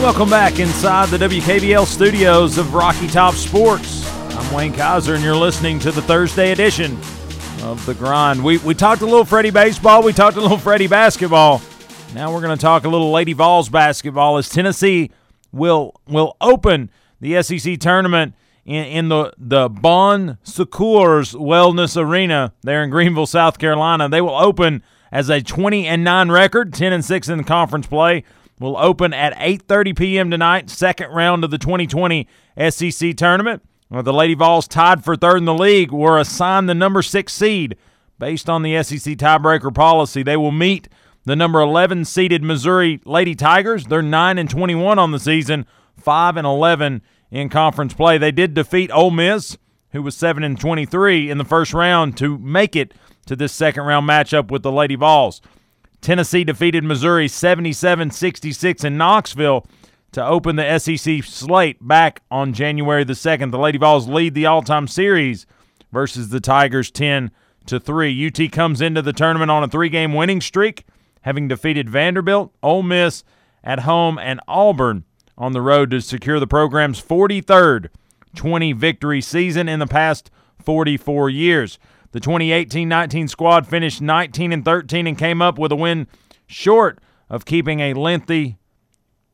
Welcome back inside the WKVL studios of Rocky Top Sports. I'm Wayne Kaiser, and you're listening to the Thursday edition of The Grind. We, we talked a little Freddie baseball, we talked a little Freddie basketball. Now we're going to talk a little Lady Vols basketball as Tennessee will will open the SEC tournament in, in the, the Bon Secours Wellness Arena there in Greenville, South Carolina. They will open as a 20 and 9 record, 10 and 6 in the conference play will open at 8:30 p.m. tonight. Second round of the 2020 SEC tournament. Well, the Lady Vols, tied for third in the league, were assigned the number six seed based on the SEC tiebreaker policy. They will meet the number 11 seeded Missouri Lady Tigers. They're 9 and 21 on the season, 5 and 11 in conference play. They did defeat Ole Miss, who was 7 and 23 in the first round, to make it to this second round matchup with the Lady Vols. Tennessee defeated Missouri 77 66 in Knoxville to open the SEC slate back on January the 2nd. The Lady Vols lead the all time series versus the Tigers 10 to 3. UT comes into the tournament on a three game winning streak, having defeated Vanderbilt, Ole Miss at home, and Auburn on the road to secure the program's 43rd 20 victory season in the past 44 years. The 2018-19 squad finished 19 and 13 and came up with a win short of keeping a lengthy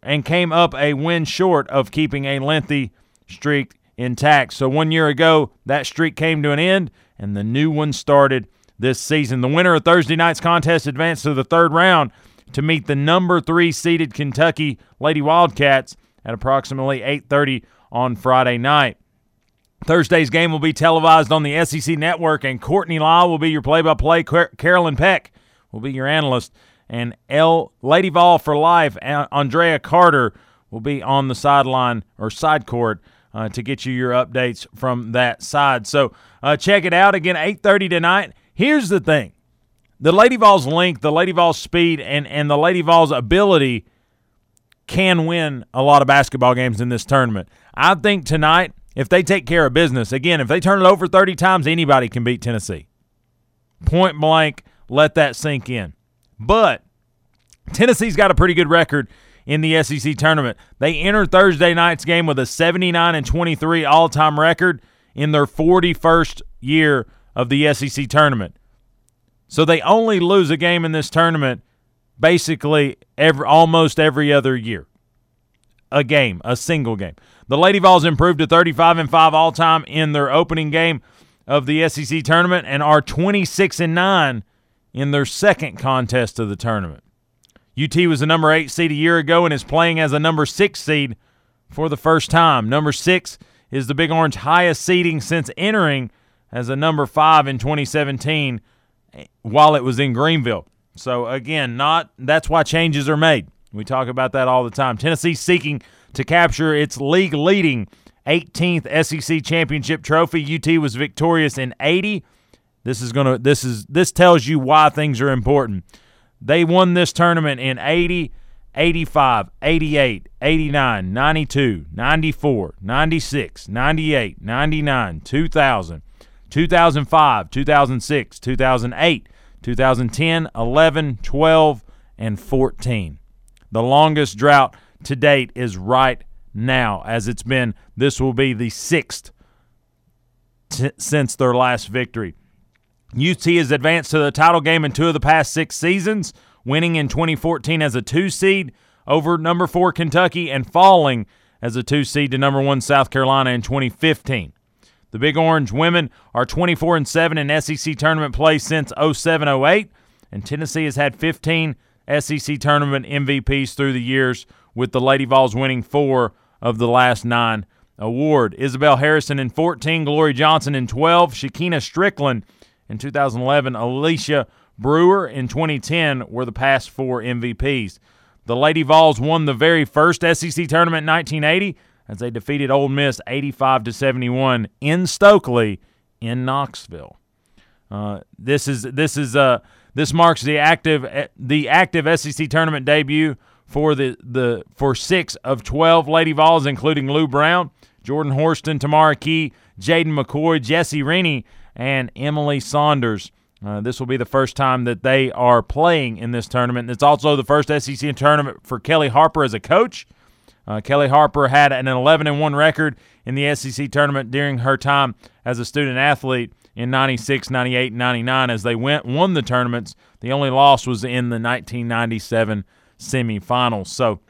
and came up a win short of keeping a lengthy streak intact. So one year ago, that streak came to an end and the new one started this season. The winner of Thursday night's contest advanced to the third round to meet the number 3 seeded Kentucky Lady Wildcats at approximately 8:30 on Friday night. Thursday's game will be televised on the SEC network, and Courtney Law will be your play by play. Carolyn Peck will be your analyst. And L Lady Vol for life, Andraya Carter will be on the sideline or side court uh, to get you your updates from that side. So uh, check it out again, 8:30 tonight. Here's the thing: the Lady Vols length, the Lady Vols speed, and and the Lady Vols ability can win a lot of basketball games in this tournament. I think tonight if they take care of business, again, if they turn it over 30 times, anybody can beat Tennessee. Point blank, let that sink in. But Tennessee's got a pretty good record in the SEC tournament. They entered Thursday night's game with a 79 and 23 all-time record in their 41st year of the SEC tournament. So they only lose a game in this tournament basically every almost every other year. A game, a single game. The Lady Vols improved to 35 and 5 all time in their opening game of the SEC tournament and are 26 and 9 in their second contest of the tournament. UT was the number 8 seed a year ago and is playing as a number 6 seed for the first time. Number 6 is the Big Orange highest seeding since entering as a number 5 in 2017 while it was in Greenville. So again, not that's why changes are made. We talk about that all the time. Tennessee seeking to capture its league leading 18th SEC championship trophy. UT was victorious in 80. This is going to this is this tells you why things are important. They won this tournament in 80, 85, 88, 89, 92, 94, 96, 98, 99, 2000, 2005, 2006, 2008, 2010, 11, 12, and 14. The longest drought to date is right now, as it's been. This will be the sixth t- since their last victory. UT has advanced to the title game in two of the past six seasons, winning in 2014 as a two seed over number four Kentucky and falling as a two seed to number one South Carolina in 2015. The Big Orange women are 24 and 7 in SEC tournament play since 0708, and Tennessee has had 15 SEC tournament MVPs through the years, with the Lady Vols winning four of the last nine award. Isabelle Harrison in 14, Glory Johnson in 12, Shekinna Stricklen in 2011, Alicia Brewer in 2010 were the past four MVPs. The Lady Vols won the very first SEC tournament in 1980 as they defeated Ole Miss 85 to 71 in Stokely in Knoxville. Uh, this is this is uh this marks the active the active SEC tournament debut for the the for six of 12 Lady Vols, including Lou Brown, Jordan Horston, Tamari Key, Jaden McCoy, Jessie Rennie, and Emily Saunders. Uh, this will be the first time that they are playing in this tournament. It's also the first SEC tournament for Kellie Harper as a coach. Uh, Kellie Harper had an 11 and 1 record in the SEC tournament during her time as a student athlete in 96, 98, 99 as they went won the tournaments. The only loss was in the 1997 semifinals. So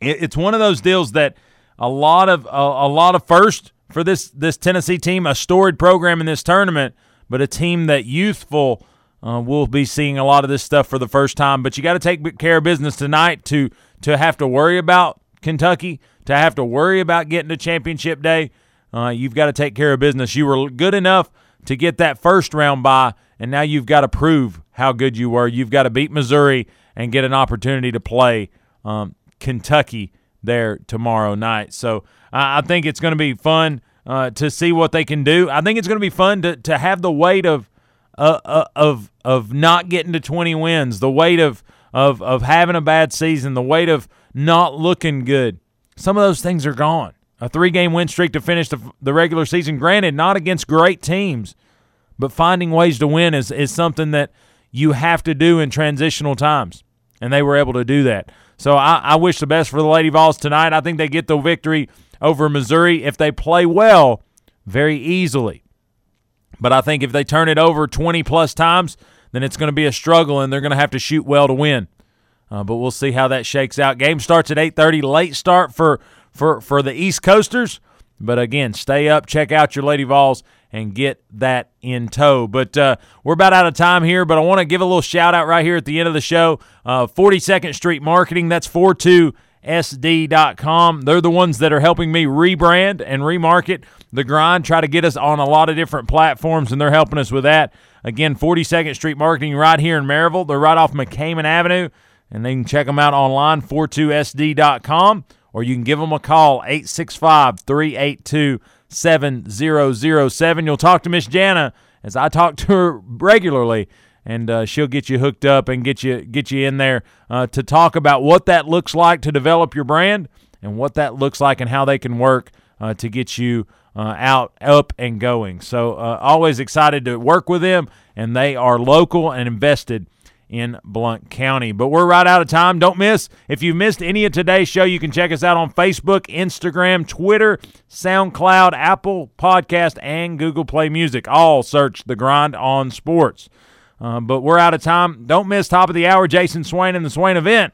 it, it's one of those deals that a lot of a, a lot of first for this this Tennessee team, a storied program in this tournament, but a team that youthful uh, will be seeing a lot of this stuff for the first time. But you got to take care of business tonight to to have to worry about Kentucky to have to worry about getting to championship day. Uh, you've got to take care of business. You were good enough to get that first round by, and now you've got to prove how good you were. You've got to beat Missouri and get an opportunity to play um, Kentucky there tomorrow night. So I, think it's going to be fun uh, to see what they can do. I think it's going to be fun to, to have the weight of uh, uh, of of not getting to 20 wins, the weight of of of having a bad season, the weight of not looking good. Some of those things are gone. A three game win streak to finish the, the regular season, granted, not against great teams, but finding ways to win is, is something that you have to do in transitional times. And they were able to do that. So I, I wish the best for the Lady Vols tonight. I think they get the victory over Missouri if they play well very easily. But I think if they turn it over 20 plus times, then it's going to be a struggle and they're going to have to shoot well to win. Uh, but we'll see how that shakes out. Game starts at 8:30. Late start for for for the East Coasters. But again, stay up, check out your Lady Vols, and get that in tow. But uh, we're about out of time here, but I want to give a little shout out right here at the end of the show. Uh, 42nd Street Marketing, that's 42sd.com. They're the ones that are helping me rebrand and remarket the grind, try to get us on a lot of different platforms, and they're helping us with that. Again, 42nd Street Marketing right here in Maryville. They're right off McCammon Avenue and they can check them out online, 42sd.com, or you can give them a call, 865 382 7007. You'll talk to Miss Jana as I talk to her regularly, and uh, she'll get you hooked up and get you get you in there uh, to talk about what that looks like to develop your brand and what that looks like and how they can work uh, to get you uh, out, up, and going. So, uh, always excited to work with them, and they are local and invested in Blount County. But we're right out of time. Don't miss. If you missed any of today's show, you can check us out on Facebook, Instagram, Twitter, SoundCloud, Apple Podcast, and Google Play Music. All search The Grind on Sports. Uh, but we're out of time. Don't miss top of the hour, Jason Swain and the Swain event.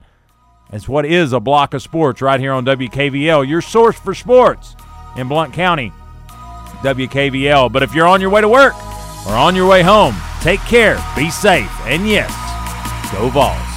It's what is a block of sports right here on WKVL, your source for sports in Blount County, WKVL. But if you're on your way to work or on your way home, take care, be safe, and yes, Vols.